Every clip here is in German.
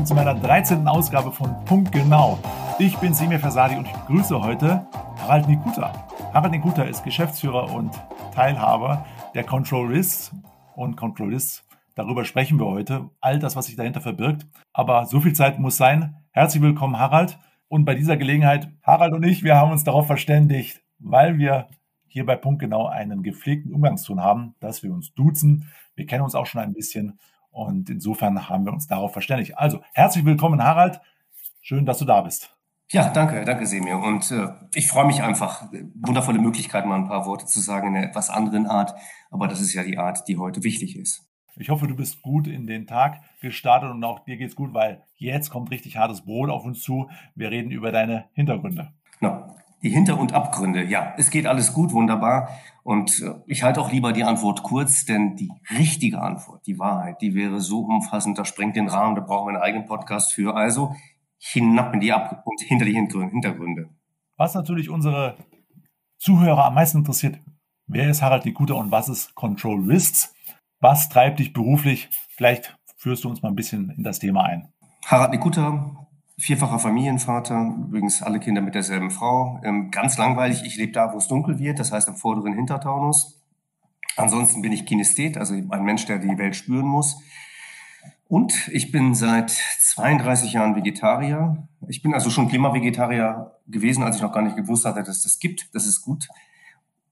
willkommen zu meiner 13. Ausgabe von Punkt Genau. Ich bin Semir Fasadi und ich begrüße heute Harald Nikuta. Harald Nikuta ist Geschäftsführer und Teilhaber der Control Risks und Control Risks. Darüber sprechen wir heute, all das, was sich dahinter verbirgt. Aber so viel Zeit muss sein. Herzlich willkommen, Harald. Und bei dieser Gelegenheit, Harald und ich, wir haben uns darauf verständigt, weil wir hier bei Punkt genau einen gepflegten Umgangston haben, dass wir uns duzen. Wir kennen uns auch schon ein bisschen und insofern haben wir uns darauf verständigt. Also, herzlich willkommen, Harald. Schön, dass du da bist. Ja, danke, danke Semir. Und äh, ich freue mich einfach. Wundervolle Möglichkeit, mal ein paar Worte zu sagen in einer etwas anderen Art. Aber das ist ja die Art, die heute wichtig ist. Ich hoffe, du bist gut in den Tag gestartet und auch dir geht's gut, weil jetzt kommt richtig hartes Brot auf uns zu. Wir reden über deine Hintergründe. Genau. Die Hinter- und Abgründe. Ja, es geht alles gut, wunderbar. Und äh, ich halte auch lieber die Antwort kurz, denn die richtige Antwort, die Wahrheit, die wäre so umfassend, da sprengt den Rahmen, da brauchen wir einen eigenen Podcast für. Also hinab in die Ab- und hinter die Hintergründe. Was natürlich unsere Zuhörer am meisten interessiert, wer ist Harald Nikuta und was ist Control Risks? Was treibt dich beruflich? Vielleicht führst du uns mal ein bisschen in das Thema ein. Harald Nikuta, Vierfacher Familienvater, übrigens alle Kinder mit derselben Frau. Ähm, ganz langweilig, ich lebe da, wo es dunkel wird, das heißt im vorderen Hintertaunus. Ansonsten bin ich Kinesthet, also ein Mensch, der die Welt spüren muss. Und ich bin seit 32 Jahren Vegetarier. Ich bin also schon Klimavegetarier gewesen, als ich noch gar nicht gewusst hatte, dass das gibt. Das ist gut.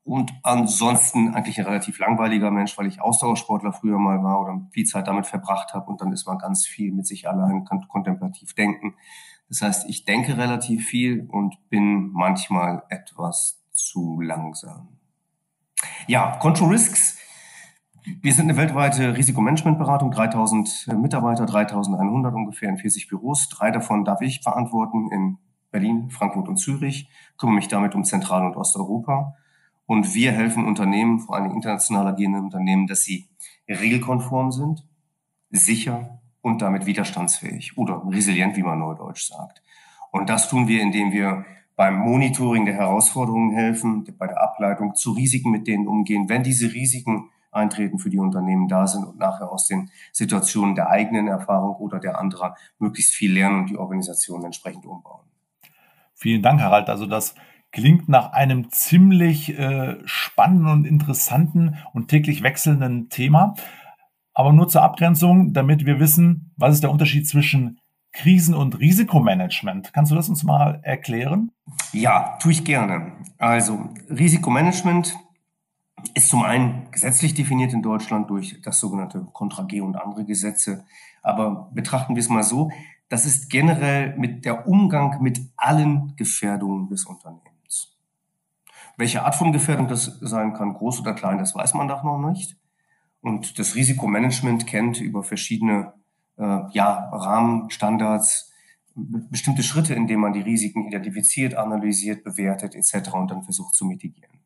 Und ansonsten eigentlich ein relativ langweiliger Mensch, weil ich Ausdauersportler früher mal war oder viel Zeit damit verbracht habe. Und dann ist man ganz viel mit sich allein, kann kontemplativ denken. Das heißt, ich denke relativ viel und bin manchmal etwas zu langsam. Ja, Control Risks. Wir sind eine weltweite Risikomanagementberatung, 3000 Mitarbeiter, 3100 ungefähr in 40 Büros. Drei davon darf ich verantworten in Berlin, Frankfurt und Zürich, kümmere mich damit um Zentral- und Osteuropa. Und wir helfen Unternehmen, vor allem international agierenden Unternehmen, dass sie regelkonform sind, sicher und damit widerstandsfähig oder resilient, wie man neudeutsch sagt. Und das tun wir, indem wir beim Monitoring der Herausforderungen helfen, bei der Ableitung zu Risiken, mit denen umgehen, wenn diese Risiken eintreten für die Unternehmen da sind und nachher aus den Situationen der eigenen Erfahrung oder der anderer möglichst viel lernen und die Organisation entsprechend umbauen. Vielen Dank, Harald. Also das klingt nach einem ziemlich äh, spannenden und interessanten und täglich wechselnden Thema. Aber nur zur Abgrenzung, damit wir wissen, was ist der Unterschied zwischen Krisen- und Risikomanagement. Kannst du das uns mal erklären? Ja, tue ich gerne. Also Risikomanagement ist zum einen gesetzlich definiert in Deutschland durch das sogenannte Contra G und andere Gesetze. Aber betrachten wir es mal so, das ist generell mit der Umgang mit allen Gefährdungen des Unternehmens. Welche Art von Gefährdung das sein kann, groß oder klein, das weiß man doch noch nicht. Und das Risikomanagement kennt über verschiedene äh, ja, Rahmenstandards bestimmte Schritte, in denen man die Risiken identifiziert, analysiert, bewertet etc. und dann versucht zu mitigieren.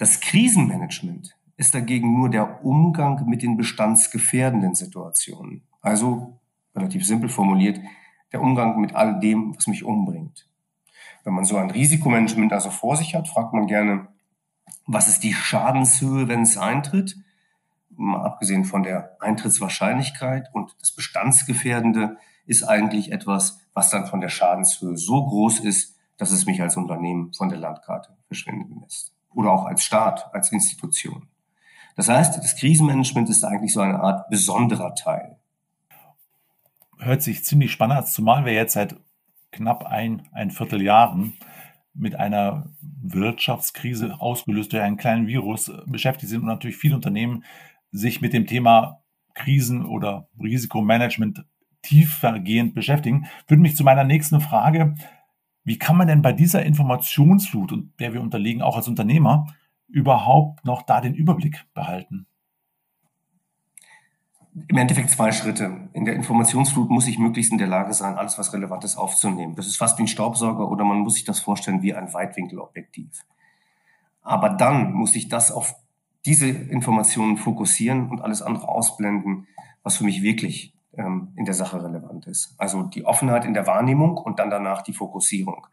Das Krisenmanagement ist dagegen nur der Umgang mit den bestandsgefährdenden Situationen. Also relativ simpel formuliert, der Umgang mit all dem, was mich umbringt. Wenn man so ein Risikomanagement also vor sich hat, fragt man gerne, was ist die Schadenshöhe, wenn es eintritt? Mal abgesehen von der Eintrittswahrscheinlichkeit und das Bestandsgefährdende ist eigentlich etwas, was dann von der Schadenshöhe so groß ist, dass es mich als Unternehmen von der Landkarte verschwinden lässt. Oder auch als Staat, als Institution. Das heißt, das Krisenmanagement ist eigentlich so eine Art besonderer Teil. Hört sich ziemlich spannend an, zumal wir jetzt seit knapp ein, ein Vierteljahren mit einer Wirtschaftskrise ausgelöst durch einen kleinen Virus beschäftigt sind und natürlich viele Unternehmen sich mit dem Thema Krisen oder Risikomanagement tiefergehend beschäftigen, würde mich zu meiner nächsten Frage, wie kann man denn bei dieser Informationsflut, und der wir unterliegen, auch als Unternehmer, überhaupt noch da den Überblick behalten? Im Endeffekt zwei Schritte. In der Informationsflut muss ich möglichst in der Lage sein, alles, was relevant ist, aufzunehmen. Das ist fast wie ein Staubsauger oder man muss sich das vorstellen wie ein Weitwinkelobjektiv. Aber dann muss ich das auf diese Informationen fokussieren und alles andere ausblenden, was für mich wirklich ähm, in der Sache relevant ist. Also die Offenheit in der Wahrnehmung und dann danach die Fokussierung.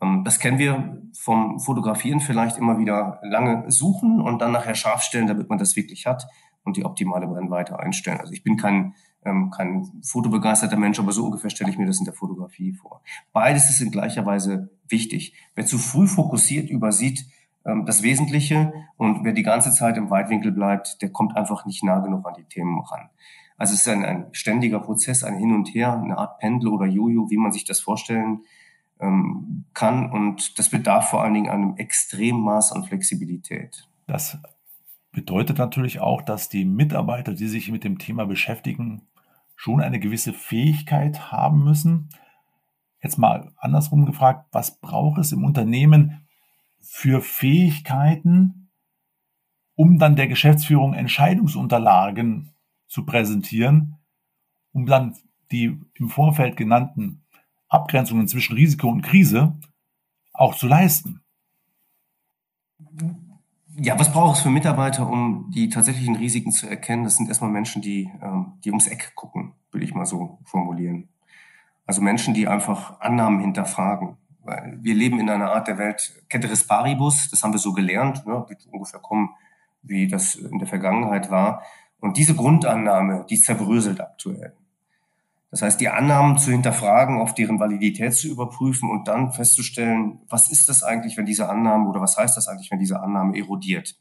Ähm, das kennen wir vom Fotografieren vielleicht immer wieder lange suchen und dann nachher scharf stellen, damit man das wirklich hat und die optimale Brennweite einstellen. Also ich bin kein ähm, kein fotobegeisterter Mensch, aber so ungefähr stelle ich mir das in der Fotografie vor. Beides ist in gleicher Weise wichtig. Wer zu früh fokussiert, übersieht ähm, das Wesentliche und wer die ganze Zeit im Weitwinkel bleibt, der kommt einfach nicht nah genug an die Themen ran. Also es ist ein, ein ständiger Prozess, ein Hin und Her, eine Art Pendel oder Jojo, wie man sich das vorstellen ähm, kann. Und das bedarf vor allen Dingen einem extremen Maß an Flexibilität. Das bedeutet natürlich auch, dass die Mitarbeiter, die sich mit dem Thema beschäftigen, schon eine gewisse Fähigkeit haben müssen. Jetzt mal andersrum gefragt, was braucht es im Unternehmen für Fähigkeiten, um dann der Geschäftsführung Entscheidungsunterlagen zu präsentieren, um dann die im Vorfeld genannten Abgrenzungen zwischen Risiko und Krise auch zu leisten. Ja, was braucht es für Mitarbeiter, um die tatsächlichen Risiken zu erkennen? Das sind erstmal Menschen, die, ähm, die ums Eck gucken, würde ich mal so formulieren. Also Menschen, die einfach Annahmen hinterfragen. Weil wir leben in einer Art der Welt, Ceteris Paribus, das haben wir so gelernt, ne, wird ungefähr kommen, wie das in der Vergangenheit war. Und diese Grundannahme, die zerbröselt aktuell. Das heißt, die Annahmen zu hinterfragen, auf deren Validität zu überprüfen und dann festzustellen, was ist das eigentlich, wenn diese Annahme oder was heißt das eigentlich, wenn diese Annahme erodiert.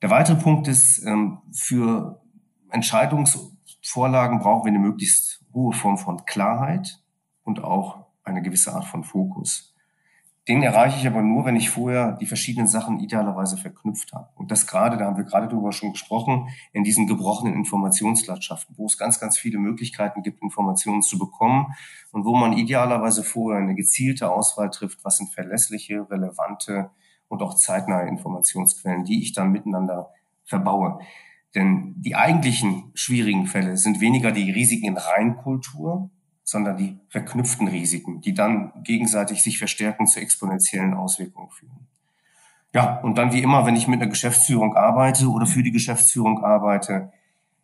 Der weitere Punkt ist, ähm, für Entscheidungsvorlagen brauchen wir eine möglichst hohe Form von Klarheit und auch eine gewisse Art von Fokus. Den erreiche ich aber nur, wenn ich vorher die verschiedenen Sachen idealerweise verknüpft habe. Und das gerade, da haben wir gerade drüber schon gesprochen, in diesen gebrochenen Informationslandschaften, wo es ganz, ganz viele Möglichkeiten gibt, Informationen zu bekommen und wo man idealerweise vorher eine gezielte Auswahl trifft, was sind verlässliche, relevante und auch zeitnahe Informationsquellen, die ich dann miteinander verbaue. Denn die eigentlichen schwierigen Fälle sind weniger die Risiken in Reinkultur, sondern die verknüpften Risiken, die dann gegenseitig sich verstärken zu exponentiellen Auswirkungen führen. Ja, und dann wie immer, wenn ich mit einer Geschäftsführung arbeite oder für die Geschäftsführung arbeite,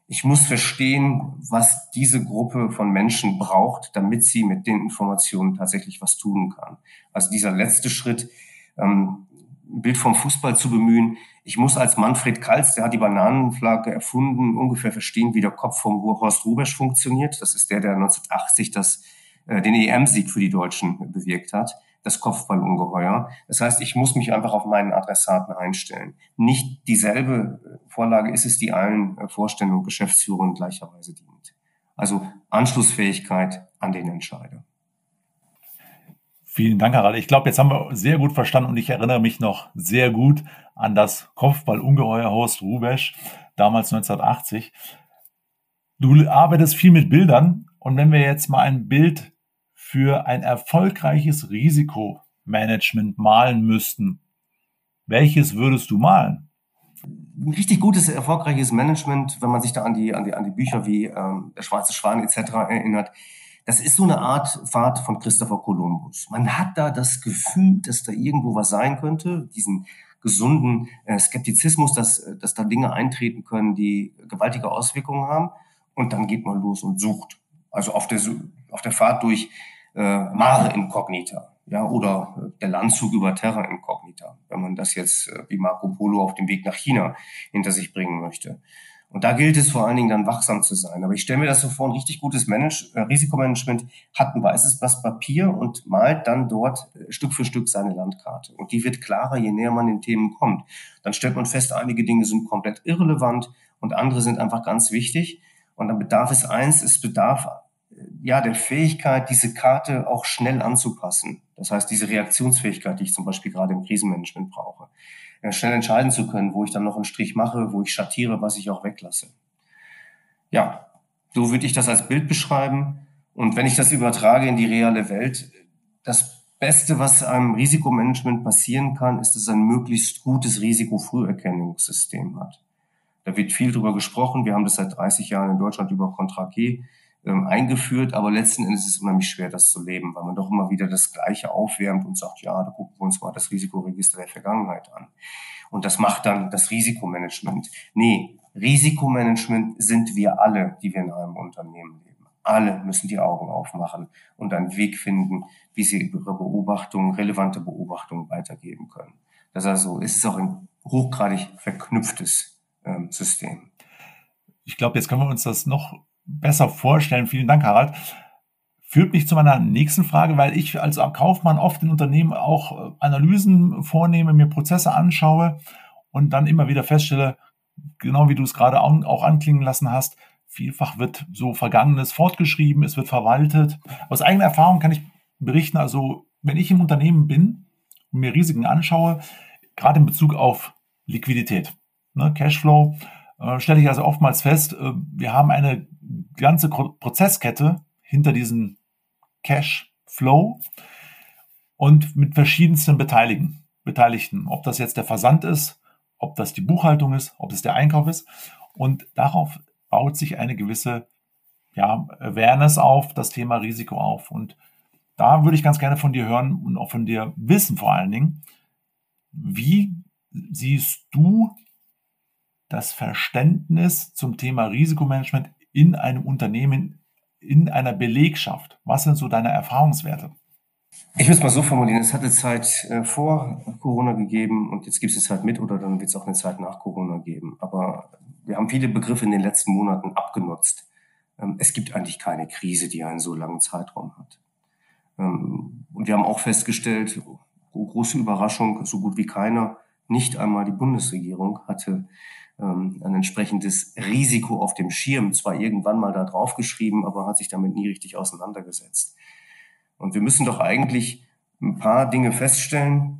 ich muss verstehen, was diese Gruppe von Menschen braucht, damit sie mit den Informationen tatsächlich was tun kann. Also dieser letzte Schritt, ähm, ein Bild vom Fußball zu bemühen. Ich muss als Manfred Kals, der hat die Bananenflagge erfunden, ungefähr verstehen, wie der Kopf vom Horst Rubesch funktioniert. Das ist der, der 1980 das, äh, den EM-Sieg für die Deutschen bewirkt hat. Das Kopfballungeheuer. Das heißt, ich muss mich einfach auf meinen Adressaten einstellen. Nicht dieselbe Vorlage ist es, die allen äh, Vorständen und Geschäftsführern gleicherweise dient. Also Anschlussfähigkeit an den Entscheider. Vielen Dank, Harald. Ich glaube, jetzt haben wir sehr gut verstanden und ich erinnere mich noch sehr gut an das Kopfballungeheuer Horst Rubesch, damals 1980. Du arbeitest viel mit Bildern und wenn wir jetzt mal ein Bild für ein erfolgreiches Risikomanagement malen müssten, welches würdest du malen? Ein richtig gutes, erfolgreiches Management, wenn man sich da an die, an die, an die Bücher wie ähm, Der Schwarze Schwan etc. erinnert, das ist so eine Art Fahrt von Christopher Columbus. Man hat da das Gefühl, dass da irgendwo was sein könnte, diesen gesunden äh, Skeptizismus, dass, äh, dass da Dinge eintreten können, die gewaltige Auswirkungen haben. Und dann geht man los und sucht. Also auf der, auf der Fahrt durch äh, Mare Incognita, ja, oder äh, der Landzug über Terra Incognita, wenn man das jetzt wie Marco Polo auf dem Weg nach China hinter sich bringen möchte. Und da gilt es vor allen Dingen dann wachsam zu sein. Aber ich stelle mir das so vor, ein richtig gutes Manage äh, Risikomanagement hat ein weißes Blatt Papier und malt dann dort äh, Stück für Stück seine Landkarte. Und die wird klarer, je näher man den Themen kommt. Dann stellt man fest, einige Dinge sind komplett irrelevant und andere sind einfach ganz wichtig. Und dann bedarf es eins, es bedarf äh, ja der Fähigkeit, diese Karte auch schnell anzupassen. Das heißt, diese Reaktionsfähigkeit, die ich zum Beispiel gerade im Krisenmanagement brauche schnell entscheiden zu können, wo ich dann noch einen Strich mache, wo ich schattiere, was ich auch weglasse. Ja, so würde ich das als Bild beschreiben. Und wenn ich das übertrage in die reale Welt, das Beste, was einem Risikomanagement passieren kann, ist, dass es ein möglichst gutes Risikofrüherkennungssystem hat. Da wird viel drüber gesprochen. Wir haben das seit 30 Jahren in Deutschland über Contra G ähm, eingeführt, aber letzten Endes ist es unheimlich schwer, das zu leben, weil man doch immer wieder das Gleiche aufwärmt und sagt, ja, da gucken wir uns mal das Risikoregister der Vergangenheit an. Und das macht dann das Risikomanagement. Nee, Risikomanagement sind wir alle, die wir in einem Unternehmen leben. Alle müssen die Augen aufmachen und einen Weg finden, wie sie ihre Beobachtungen, relevante Beobachtungen weitergeben können. Das ist also, es ist auch ein hochgradig verknüpftes ähm, System. Ich glaube, jetzt können wir uns das noch besser vorstellen. Vielen Dank, Harald. Führt mich zu meiner nächsten Frage, weil ich als Kaufmann oft in Unternehmen auch äh, Analysen vornehme, mir Prozesse anschaue und dann immer wieder feststelle, genau wie du es gerade auch anklingen lassen hast, vielfach wird so Vergangenes fortgeschrieben, es wird verwaltet. Aus eigener Erfahrung kann ich berichten, also wenn ich im Unternehmen bin und mir Risiken anschaue, gerade in Bezug auf Liquidität, ne, Cashflow, stelle ich also oftmals fest, äh, wir haben eine ganze Prozesskette hinter diesem Cashflow und mit verschiedensten Beteiligten. Beteiligten, ob das jetzt der Versand ist, ob das die Buchhaltung ist, ob es der Einkauf ist. Und darauf baut sich eine gewisse ja, Awareness auf, das Thema Risiko auf. Und da würde ich ganz gerne von dir hören und auch von dir wissen vor allen Dingen, wie siehst du das Verständnis zum Thema Risikomanagement in einem Unternehmen, in einer Belegschaft? Was sind so deine Erfahrungswerte? Ich will es mal so formulieren, es hat eine Zeit äh, vor Corona gegeben und jetzt gibt es eine Zeit mit oder dann wird es auch eine Zeit nach Corona geben. Aber wir haben viele Begriffe in den letzten Monaten abgenutzt. Ähm, es gibt eigentlich keine Krise, die einen so langen Zeitraum hat. Ähm, und wir haben auch festgestellt, große Überraschung, so gut wie keiner, nicht einmal die Bundesregierung hatte ähm, ein entsprechendes Risiko auf dem Schirm, zwar irgendwann mal da draufgeschrieben, aber hat sich damit nie richtig auseinandergesetzt. Und wir müssen doch eigentlich ein paar Dinge feststellen.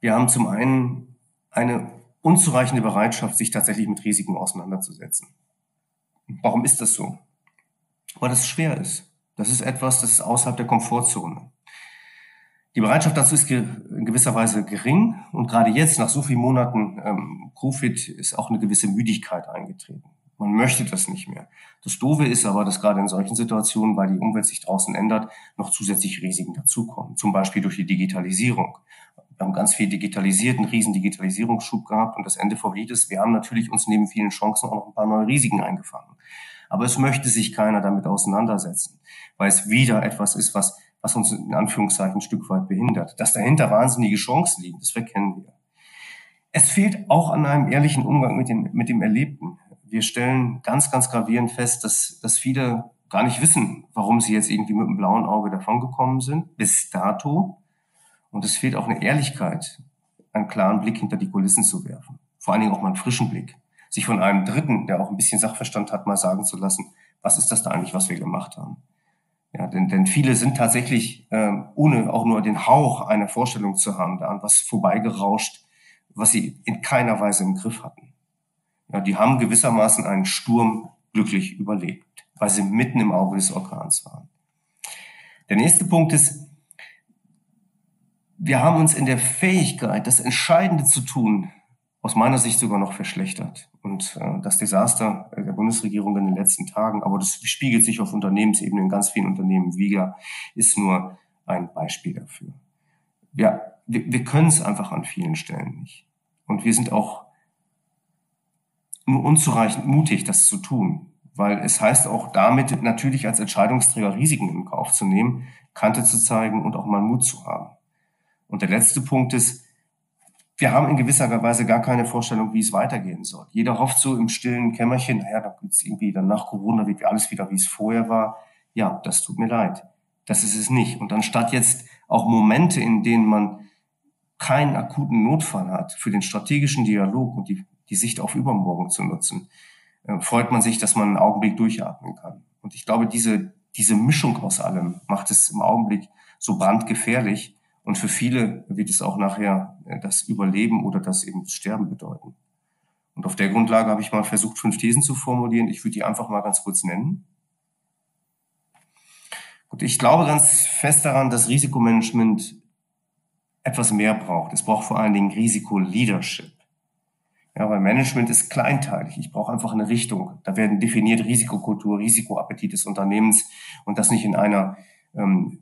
Wir haben zum einen eine unzureichende Bereitschaft, sich tatsächlich mit Risiken auseinanderzusetzen. Warum ist das so? Weil das schwer ist. Das ist etwas, das ist außerhalb der Komfortzone. Die Bereitschaft dazu ist in gewisser Weise gering und gerade jetzt, nach so vielen Monaten ähm, Covid, ist auch eine gewisse Müdigkeit eingetreten. Man möchte das nicht mehr. Das Doofe ist aber, dass gerade in solchen Situationen, weil die Umwelt sich draußen ändert, noch zusätzliche Risiken dazukommen. Zum Beispiel durch die Digitalisierung. Wir haben ganz viel digitalisiert, einen riesen Digitalisierungsschub gehabt und das Ende Lied ist, wir haben natürlich uns neben vielen Chancen auch noch ein paar neue Risiken eingefangen. Aber es möchte sich keiner damit auseinandersetzen, weil es wieder etwas ist, was, was uns in Anführungszeichen ein Stück weit behindert. Dass dahinter wahnsinnige Chancen liegen, das verkennen wir. Es fehlt auch an einem ehrlichen Umgang mit, den, mit dem Erlebten wir stellen ganz, ganz gravierend fest, dass, dass viele gar nicht wissen, warum sie jetzt irgendwie mit dem blauen Auge davongekommen sind, bis dato. Und es fehlt auch eine Ehrlichkeit, einen klaren Blick hinter die Kulissen zu werfen. Vor allen Dingen auch mal einen frischen Blick. Sich von einem Dritten, der auch ein bisschen Sachverstand hat, mal sagen zu lassen, was ist das da eigentlich, was wir gemacht haben. Ja, denn, denn viele sind tatsächlich, äh, ohne auch nur den Hauch einer Vorstellung zu haben, da an was vorbeigerauscht, was sie in keiner Weise im Griff hatten. Ja, die haben gewissermaßen einen Sturm glücklich überlebt, weil sie mitten im Auge des Orkans waren. Der nächste Punkt ist, wir haben uns in der Fähigkeit, das Entscheidende zu tun, aus meiner Sicht sogar noch verschlechtert. Und äh, das Desaster der Bundesregierung in den letzten Tagen, aber das spiegelt sich auf Unternehmensebene in ganz vielen Unternehmen wider, ist nur ein Beispiel dafür. Ja, wir, wir können es einfach an vielen Stellen nicht. Und wir sind auch nur unzureichend mutig, das zu tun. Weil es heißt auch damit natürlich als Entscheidungsträger Risiken in Kauf zu nehmen, Kante zu zeigen und auch mal Mut zu haben. Und der letzte Punkt ist, wir haben in gewisser Weise gar keine Vorstellung, wie es weitergehen soll. Jeder hofft so im stillen Kämmerchen, naja, da gibt's irgendwie dann nach Corona wird alles wieder, wie es vorher war. Ja, das tut mir leid. Das ist es nicht. Und anstatt jetzt auch Momente, in denen man keinen akuten Notfall hat, für den strategischen Dialog und die die Sicht auf übermorgen zu nutzen, äh, freut man sich, dass man einen Augenblick durchatmen kann. Und ich glaube, diese, diese Mischung aus allem macht es im Augenblick so brandgefährlich. Und für viele wird es auch nachher äh, das Überleben oder das eben Sterben bedeuten. Und auf der Grundlage habe ich mal versucht, fünf Thesen zu formulieren. Ich würde die einfach mal ganz kurz nennen. Und ich glaube ganz fest daran, dass Risikomanagement etwas mehr braucht. Es braucht vor allen Dingen Risikoleadership. Ja, weil Management ist kleinteilig. Ich brauche einfach eine Richtung. Da werden definiert Risikokultur, Risikoappetit des Unternehmens und das nicht in einer ähm,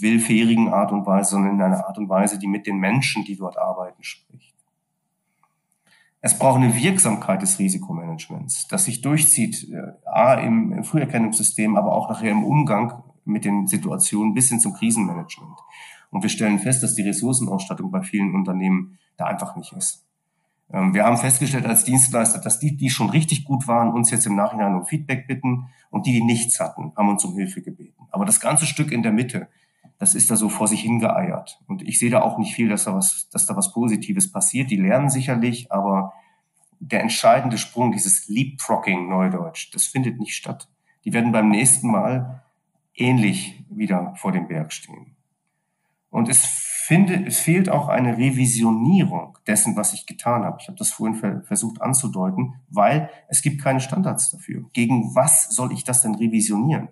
willfährigen Art und Weise, sondern in einer Art und Weise, die mit den Menschen, die dort arbeiten, spricht. Es braucht eine Wirksamkeit des Risikomanagements, das sich durchzieht, äh, a im, im Früherkennungssystem, aber auch nachher im Umgang mit den Situationen bis hin zum Krisenmanagement. Und wir stellen fest, dass die Ressourcenausstattung bei vielen Unternehmen da einfach nicht ist. Ähm, wir haben festgestellt als Dienstleister, dass die, die schon richtig gut waren, uns jetzt im Nachhinein um Feedback bitten und die, die nichts hatten, haben uns um Hilfe gebeten. Aber das ganze Stück in der Mitte, das ist da so vor sich hingeeiert. Und ich sehe da auch nicht viel, dass da was, dass da was Positives passiert. Die lernen sicherlich, aber der entscheidende Sprung, dieses Leapfrogging Neudeutsch, das findet nicht statt. Die werden beim nächsten Mal ähnlich wieder vor dem Berg stehen. Und es finde, es fehlt auch eine Revisionierung dessen, was ich getan habe. Ich habe das vorhin ver versucht anzudeuten, weil es gibt keine Standards dafür. Gegen was soll ich das denn revisionieren?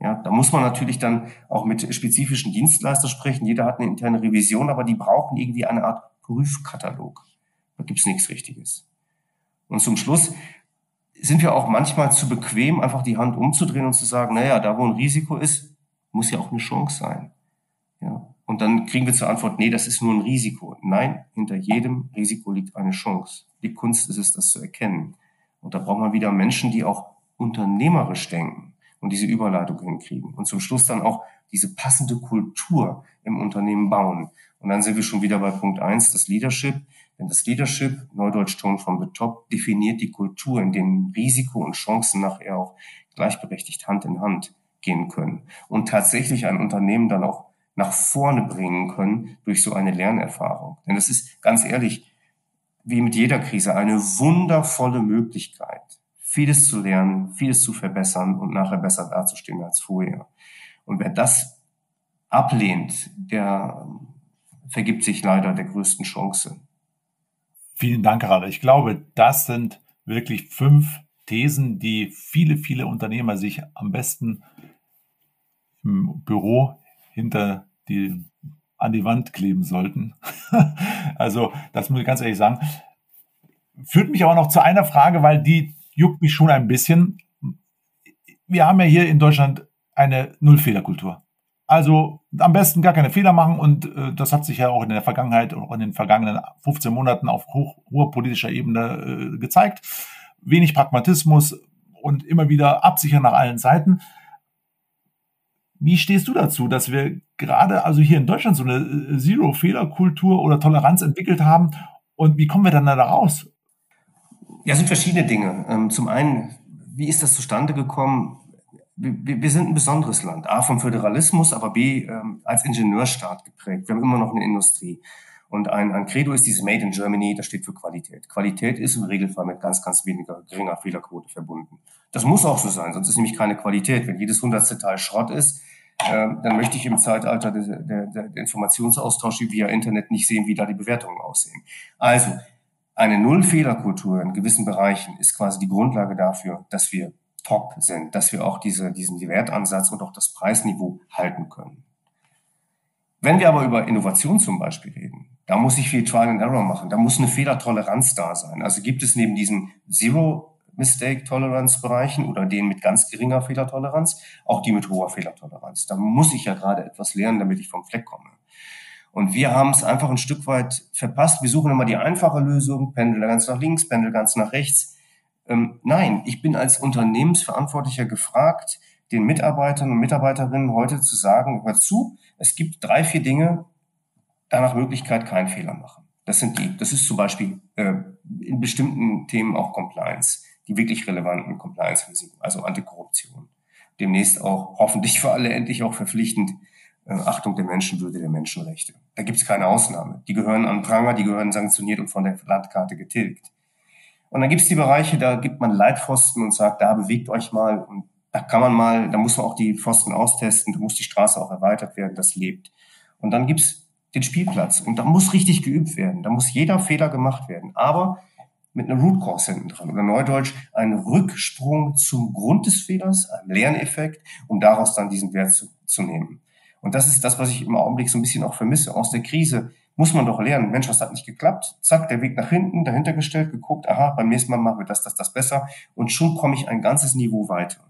Ja, da muss man natürlich dann auch mit spezifischen Dienstleistern sprechen. Jeder hat eine interne Revision, aber die brauchen irgendwie eine Art Prüfkatalog. Da gibt's nichts Richtiges. Und zum Schluss sind wir auch manchmal zu bequem, einfach die Hand umzudrehen und zu sagen, naja, da wo ein Risiko ist, muss ja auch eine Chance sein. Ja. Und dann kriegen wir zur Antwort, nee, das ist nur ein Risiko. Nein, hinter jedem Risiko liegt eine Chance. Die Kunst ist es, das zu erkennen. Und da braucht man wieder Menschen, die auch unternehmerisch denken und diese Überleitung hinkriegen. Und zum Schluss dann auch diese passende Kultur im Unternehmen bauen. Und dann sind wir schon wieder bei Punkt eins, das Leadership. Denn das Leadership, Neudeutsch Tone from the Top, definiert die Kultur, in denen Risiko und Chancen nachher auch gleichberechtigt Hand in Hand gehen können. Und tatsächlich ein Unternehmen dann auch nach vorne bringen können durch so eine Lernerfahrung. Denn es ist ganz ehrlich, wie mit jeder Krise, eine wundervolle Möglichkeit, vieles zu lernen, vieles zu verbessern und nachher besser dazustehen als vorher. Und wer das ablehnt, der vergibt sich leider der größten Chance. Vielen Dank, Harald. Ich glaube, das sind wirklich fünf Thesen, die viele, viele Unternehmer sich am besten im Büro hinter die an die Wand kleben sollten. also, das muss ich ganz ehrlich sagen. Führt mich aber noch zu einer Frage, weil die juckt mich schon ein bisschen. Wir haben ja hier in Deutschland eine Nullfehlerkultur. Also am besten gar keine Fehler machen und äh, das hat sich ja auch in der Vergangenheit, auch in den vergangenen 15 Monaten auf hoch, hoher politischer Ebene äh, gezeigt. Wenig Pragmatismus und immer wieder absichern nach allen Seiten. Wie stehst du dazu, dass wir gerade also hier in Deutschland so eine äh, Zero-Fehler-Kultur oder Toleranz entwickelt haben? Und wie kommen wir dann da raus? Ja, es sind verschiedene Dinge. Ähm, zum einen, wie ist das zustande gekommen? Wir sind ein besonderes Land. A, vom Föderalismus, aber B, ähm, als Ingenieurstaat geprägt. Wir haben immer noch eine Industrie. Und ein, ein Credo ist dieses Made in Germany, das steht für Qualität. Qualität ist im Regelfall mit ganz, ganz weniger geringer Fehlerquote verbunden. Das muss auch so sein, sonst ist nämlich keine Qualität. Wenn jedes hundertste Teil Schrott ist, äh, dann möchte ich im Zeitalter der, der, der Informationsaustausch via Internet nicht sehen, wie da die Bewertungen aussehen. Also, eine Null-Fehler-Kultur in gewissen Bereichen ist quasi die Grundlage dafür, dass wir top sind, dass wir auch diese, diesen Wertansatz und auch das Preisniveau halten können. Wenn wir aber über Innovation zum Beispiel reden, da muss ich viel Trial and Error machen, da muss eine Fehlertoleranz da sein. Also gibt es neben diesen Zero Mistake Tolerance Bereichen oder denen mit ganz geringer Fehlertoleranz, auch die mit hoher Fehlertoleranz. Da muss ich ja gerade etwas lernen, damit ich vom Fleck komme. Und wir haben es einfach ein Stück weit verpasst. Wir suchen immer die einfache Lösung, Pendel ganz nach links, Pendel ganz nach rechts. Ähm, nein, ich bin als Unternehmensverantwortlicher gefragt, den Mitarbeitern und Mitarbeiterinnen heute zu sagen, hör zu, es gibt drei, vier Dinge, danach Möglichkeit keinen Fehler machen. Das sind die. Das ist zum Beispiel äh, in bestimmten Themen auch Compliance die wirklich relevanten Compliance-Risiken, also Antikorruption. Demnächst auch hoffentlich für alle endlich auch verpflichtend äh, Achtung der Menschenwürde, der Menschenrechte. Da gibt es keine Ausnahme. Die gehören an Pranger, die gehören sanktioniert und von der Landkarte getilgt. Und dann gibt es die Bereiche, da gibt man Leitpfosten und sagt, da bewegt euch mal und da kann man mal, da muss man auch die Pfosten austesten, da muss die Straße auch erweitert werden, das lebt. Und dann gibt's den Spielplatz und da muss richtig geübt werden, da muss jeder Fehler gemacht werden. Aber mit einer Root Cause hinten dran oder Neudeutsch ein Rücksprung zum Grund des Fehlers, ein Lerneffekt, um daraus dann diesen Wert zu, zu nehmen. Und das ist das, was ich im Augenblick so ein bisschen auch vermisse. Aus der Krise muss man doch lernen. Mensch, was hat nicht geklappt? Zack, der Weg nach hinten, dahinter gestellt, geguckt, aha, beim nächsten Mal machen wir das, das, das besser. Und schon komme ich ein ganzes Niveau weiter.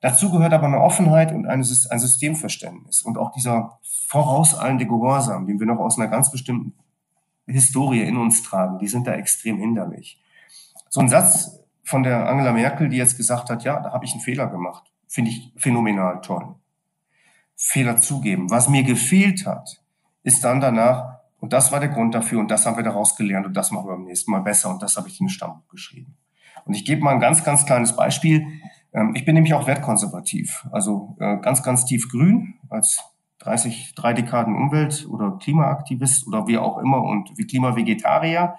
Dazu gehört aber eine Offenheit und ein Systemverständnis und auch dieser vorauseilende Gehorsam, den wir noch aus einer ganz bestimmten Historie in uns tragen, die sind da extrem hinderlich. So ein Satz von der Angela Merkel, die jetzt gesagt hat, ja, da habe ich einen Fehler gemacht, finde ich phänomenal toll. Fehler zugeben. Was mir gefehlt hat, ist dann danach Und das war der Grund dafür und das haben wir daraus gelernt und das machen wir beim nächsten Mal besser und das habe ich in den Stammbuch geschrieben. Und ich gebe mal ein ganz, ganz kleines Beispiel. Ähm, ich bin nämlich auch wertkonservativ, also äh, ganz, ganz tief grün als 30, drei Dekaden Umwelt- oder Klimaaktivist oder wie auch immer und wie Klimavegetarier.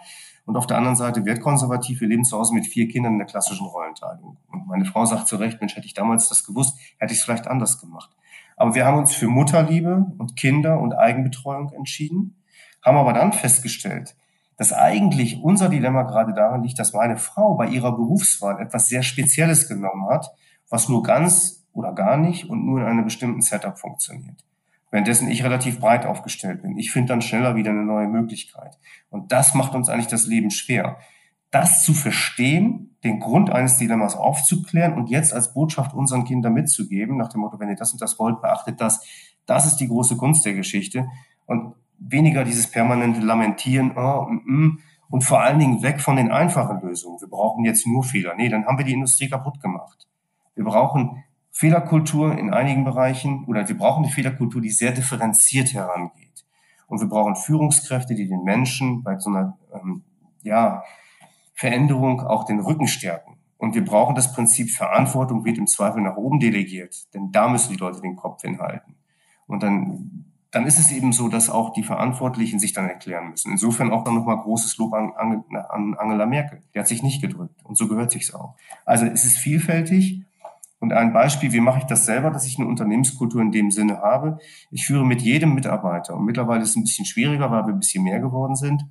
Und auf der anderen Seite wertkonservativ. Wir leben zu Hause mit vier Kindern in der klassischen Rollenteilung. Und meine Frau sagt zu Recht, Mensch, hätte ich damals das gewusst, hätte ich es vielleicht anders gemacht. Aber wir haben uns für Mutterliebe und Kinder und Eigenbetreuung entschieden, haben aber dann festgestellt, dass eigentlich unser Dilemma gerade darin liegt, dass meine Frau bei ihrer Berufswahl etwas sehr Spezielles genommen hat, was nur ganz oder gar nicht und nur in einem bestimmten Setup funktioniert. Währenddessen ich relativ breit aufgestellt bin. Ich finde dann schneller wieder eine neue Möglichkeit. Und das macht uns eigentlich das Leben schwer. Das zu verstehen, den Grund eines Dilemmas aufzuklären und jetzt als Botschaft unseren Kindern mitzugeben, nach dem Motto, wenn ihr das und das wollt, beachtet das. Das ist die große Gunst der Geschichte. Und weniger dieses permanente Lamentieren, oh, mm, mm, und vor allen Dingen weg von den einfachen Lösungen. Wir brauchen jetzt nur Fehler. Nee, dann haben wir die Industrie kaputt gemacht. Wir brauchen Fehlerkultur in einigen Bereichen oder wir brauchen eine Fehlerkultur, die sehr differenziert herangeht. Und wir brauchen Führungskräfte, die den Menschen bei so einer ähm, ja, Veränderung auch den Rücken stärken. Und wir brauchen das Prinzip Verantwortung wird im Zweifel nach oben delegiert, denn da müssen die Leute den Kopf hinhalten. Und dann, dann ist es eben so, dass auch die Verantwortlichen sich dann erklären müssen. Insofern auch dann nochmal großes Lob an, an Angela Merkel. Die hat sich nicht gedrückt. Und so gehört sich's auch. Also es ist vielfältig. Und ein Beispiel, wie mache ich das selber, dass ich eine Unternehmenskultur in dem Sinne habe? Ich führe mit jedem Mitarbeiter, und mittlerweile ist es ein bisschen schwieriger, weil wir ein bisschen mehr geworden sind,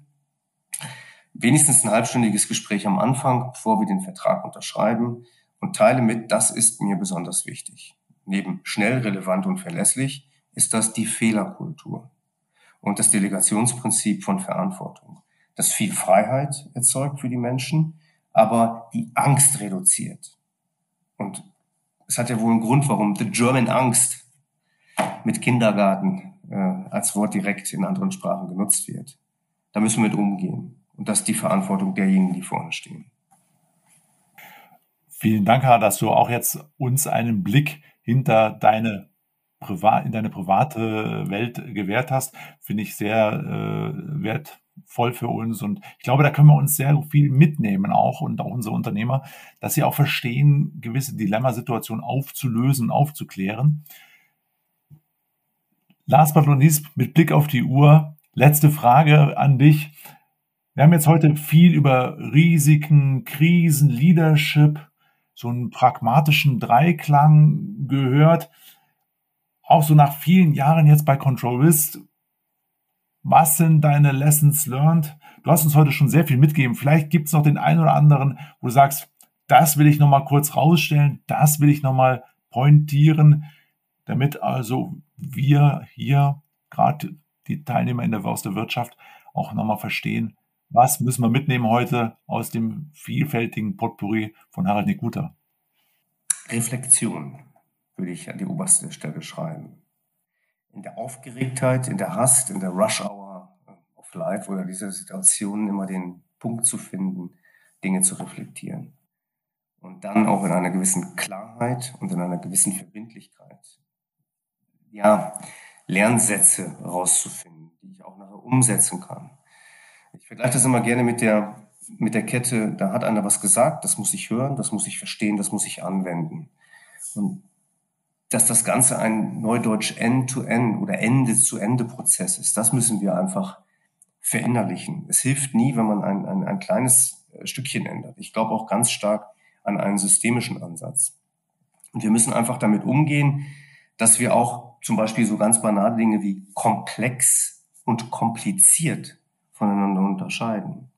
wenigstens ein halbstündiges Gespräch am Anfang, bevor wir den Vertrag unterschreiben und teile mit, das ist mir besonders wichtig. Neben schnell, relevant und verlässlich ist das die Fehlerkultur und das Delegationsprinzip von Verantwortung, das viel Freiheit erzeugt für die Menschen, aber die Angst reduziert. Und es hat ja wohl einen Grund, warum The German Angst mit Kindergarten äh, als Wort direkt in anderen Sprachen genutzt wird. Da müssen wir mit umgehen. Und das ist die Verantwortung derjenigen, die vorne stehen. Vielen Dank, Herr, dass du auch jetzt uns einen Blick hinter deine Privat, in deine private Welt gewährt hast. Finde ich sehr äh, wert, voll für uns. Und ich glaube, da können wir uns sehr viel mitnehmen auch und auch unsere Unternehmer, dass sie auch verstehen, gewisse Dilemmasituationen aufzulösen, aufzuklären. Last but not least, mit Blick auf die Uhr, letzte Frage an dich. Wir haben jetzt heute viel über Risiken, Krisen, Leadership, so einen pragmatischen Dreiklang gehört. Auch so nach vielen Jahren jetzt bei Control Risk, was sind deine Lessons learned? Du hast uns heute schon sehr viel mitgegeben. Vielleicht gibt es noch den einen oder anderen, wo du sagst, das will ich nochmal kurz rausstellen, das will ich nochmal pointieren, damit also wir hier, gerade die Teilnehmer in der, aus der Wirtschaft, auch nochmal verstehen, was müssen wir mitnehmen heute aus dem vielfältigen Potpourri von Harald Nikuta? Reflexion würde ich an die oberste Stelle schreiben in der Aufgeregtheit, in der Hast, in der Rush Hour of Life oder dieser Situation immer den Punkt zu finden, Dinge zu reflektieren. Und dann auch in einer gewissen Klarheit und in einer gewissen Verbindlichkeit. Ja, Lernsätze rauszufinden, die ich auch nachher umsetzen kann. Ich vergleiche das immer gerne mit der, mit der Kette, da hat einer was gesagt, das muss ich hören, das muss ich verstehen, das muss ich anwenden. Und dass das Ganze ein Neudeutsch End-to-End oder Ende-zu-Ende-Prozess ist. Das müssen wir einfach verinnerlichen. Es hilft nie, wenn man ein, ein, ein kleines äh, Stückchen ändert. Ich glaube auch ganz stark an einen systemischen Ansatz. Und wir müssen einfach damit umgehen, dass wir auch zum Beispiel so ganz banale Dinge wie komplex und kompliziert voneinander unterscheiden.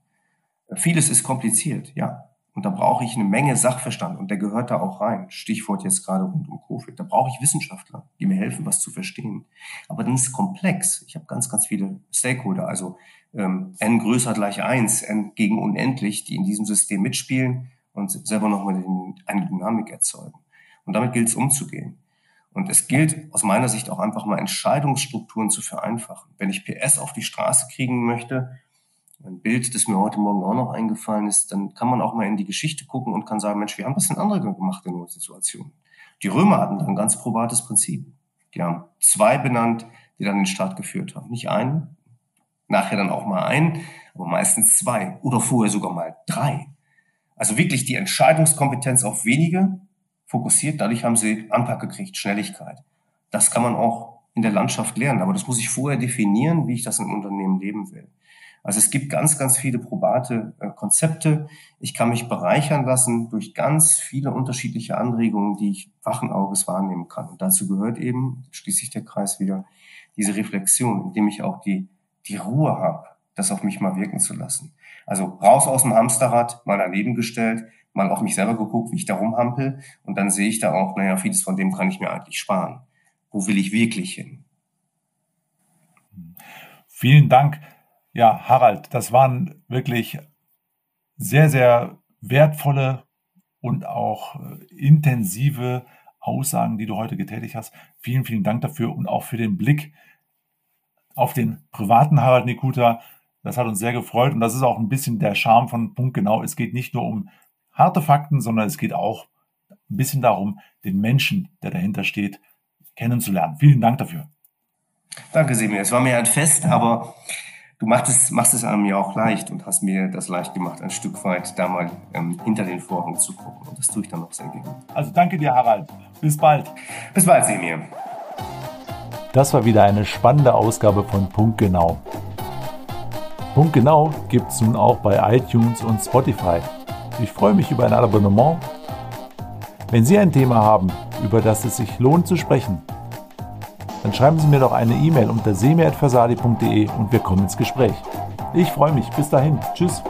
Vieles ist kompliziert, ja. Und da brauche ich eine Menge Sachverstand und der gehört da auch rein. Stichwort jetzt gerade rund um Covid. Da brauche ich Wissenschaftler, die mir helfen, was zu verstehen. Aber dann ist es komplex. Ich habe ganz, ganz viele Stakeholder, also ähm, n größer gleich eins, n gegen unendlich, die in diesem System mitspielen und selber nochmal eine Dynamik erzeugen. Und damit gilt es umzugehen. Und es gilt aus meiner Sicht auch einfach mal Entscheidungsstrukturen zu vereinfachen. Wenn ich PS auf die Straße kriegen möchte, ein Bild, das mir heute Morgen auch noch eingefallen ist, dann kann man auch mal in die Geschichte gucken und kann sagen, Mensch, wie haben das denn andere gemacht in der Situation? Die Römer hatten da ein ganz probates Prinzip. Die haben zwei benannt, die dann den Staat geführt haben. Nicht einen, nachher dann auch mal ein, aber meistens zwei oder vorher sogar mal drei. Also wirklich die Entscheidungskompetenz auf wenige fokussiert. Dadurch haben sie Anpack gekriegt, Schnelligkeit. Das kann man auch in der Landschaft lernen, aber das muss ich vorher definieren, wie ich das im Unternehmen leben will. Also es gibt ganz, ganz viele probate äh, Konzepte. Ich kann mich bereichern lassen durch ganz viele unterschiedliche Anregungen, die ich wachen Auges wahrnehmen kann. Und dazu gehört eben, schließlich der Kreis wieder, diese Reflexion, indem ich auch die, die Ruhe habe, das auf mich mal wirken zu lassen. Also raus aus dem Hamsterrad, mal daneben gestellt, mal auf mich selber geguckt, wie ich da rumhampel. Und dann sehe ich da auch, naja, vieles von dem kann ich mir eigentlich sparen. Wo will ich wirklich hin? Vielen Dank. Ja, Harald, das waren wirklich sehr, sehr wertvolle und auch äh, intensive Aussagen, die du heute getätigt hast. Vielen, vielen Dank dafür und auch für den Blick auf den privaten Harald Nikuta. Das hat uns sehr gefreut und das ist auch ein bisschen der Charme von Punkt genau. Es geht nicht nur um harte Fakten, sondern es geht auch ein bisschen darum, den Menschen, der dahinter steht, kennenzulernen. Vielen Dank dafür. Danke, Semir. Es war mir ein Fest, aber du machst es, machst es einem ja auch leicht und hast mir das leicht gemacht, ein Stück weit da mal ähm, hinter den Vorhang zu gucken. Und das tue ich dann noch sehr gerne. Also danke dir, Harald. Bis bald. Bis bald, Semir. Das war wieder eine spannende Ausgabe von Punkt Genau. Punkt Genau gibt es nun auch bei iTunes und Spotify. Ich freue mich über ein Abonnement. Wenn Sie ein Thema haben, über das es sich lohnt zu sprechen, dann schreiben Sie mir doch eine E-Mail unter semi.versali.de und wir kommen ins Gespräch. Ich freue mich. Bis dahin. Tschüss.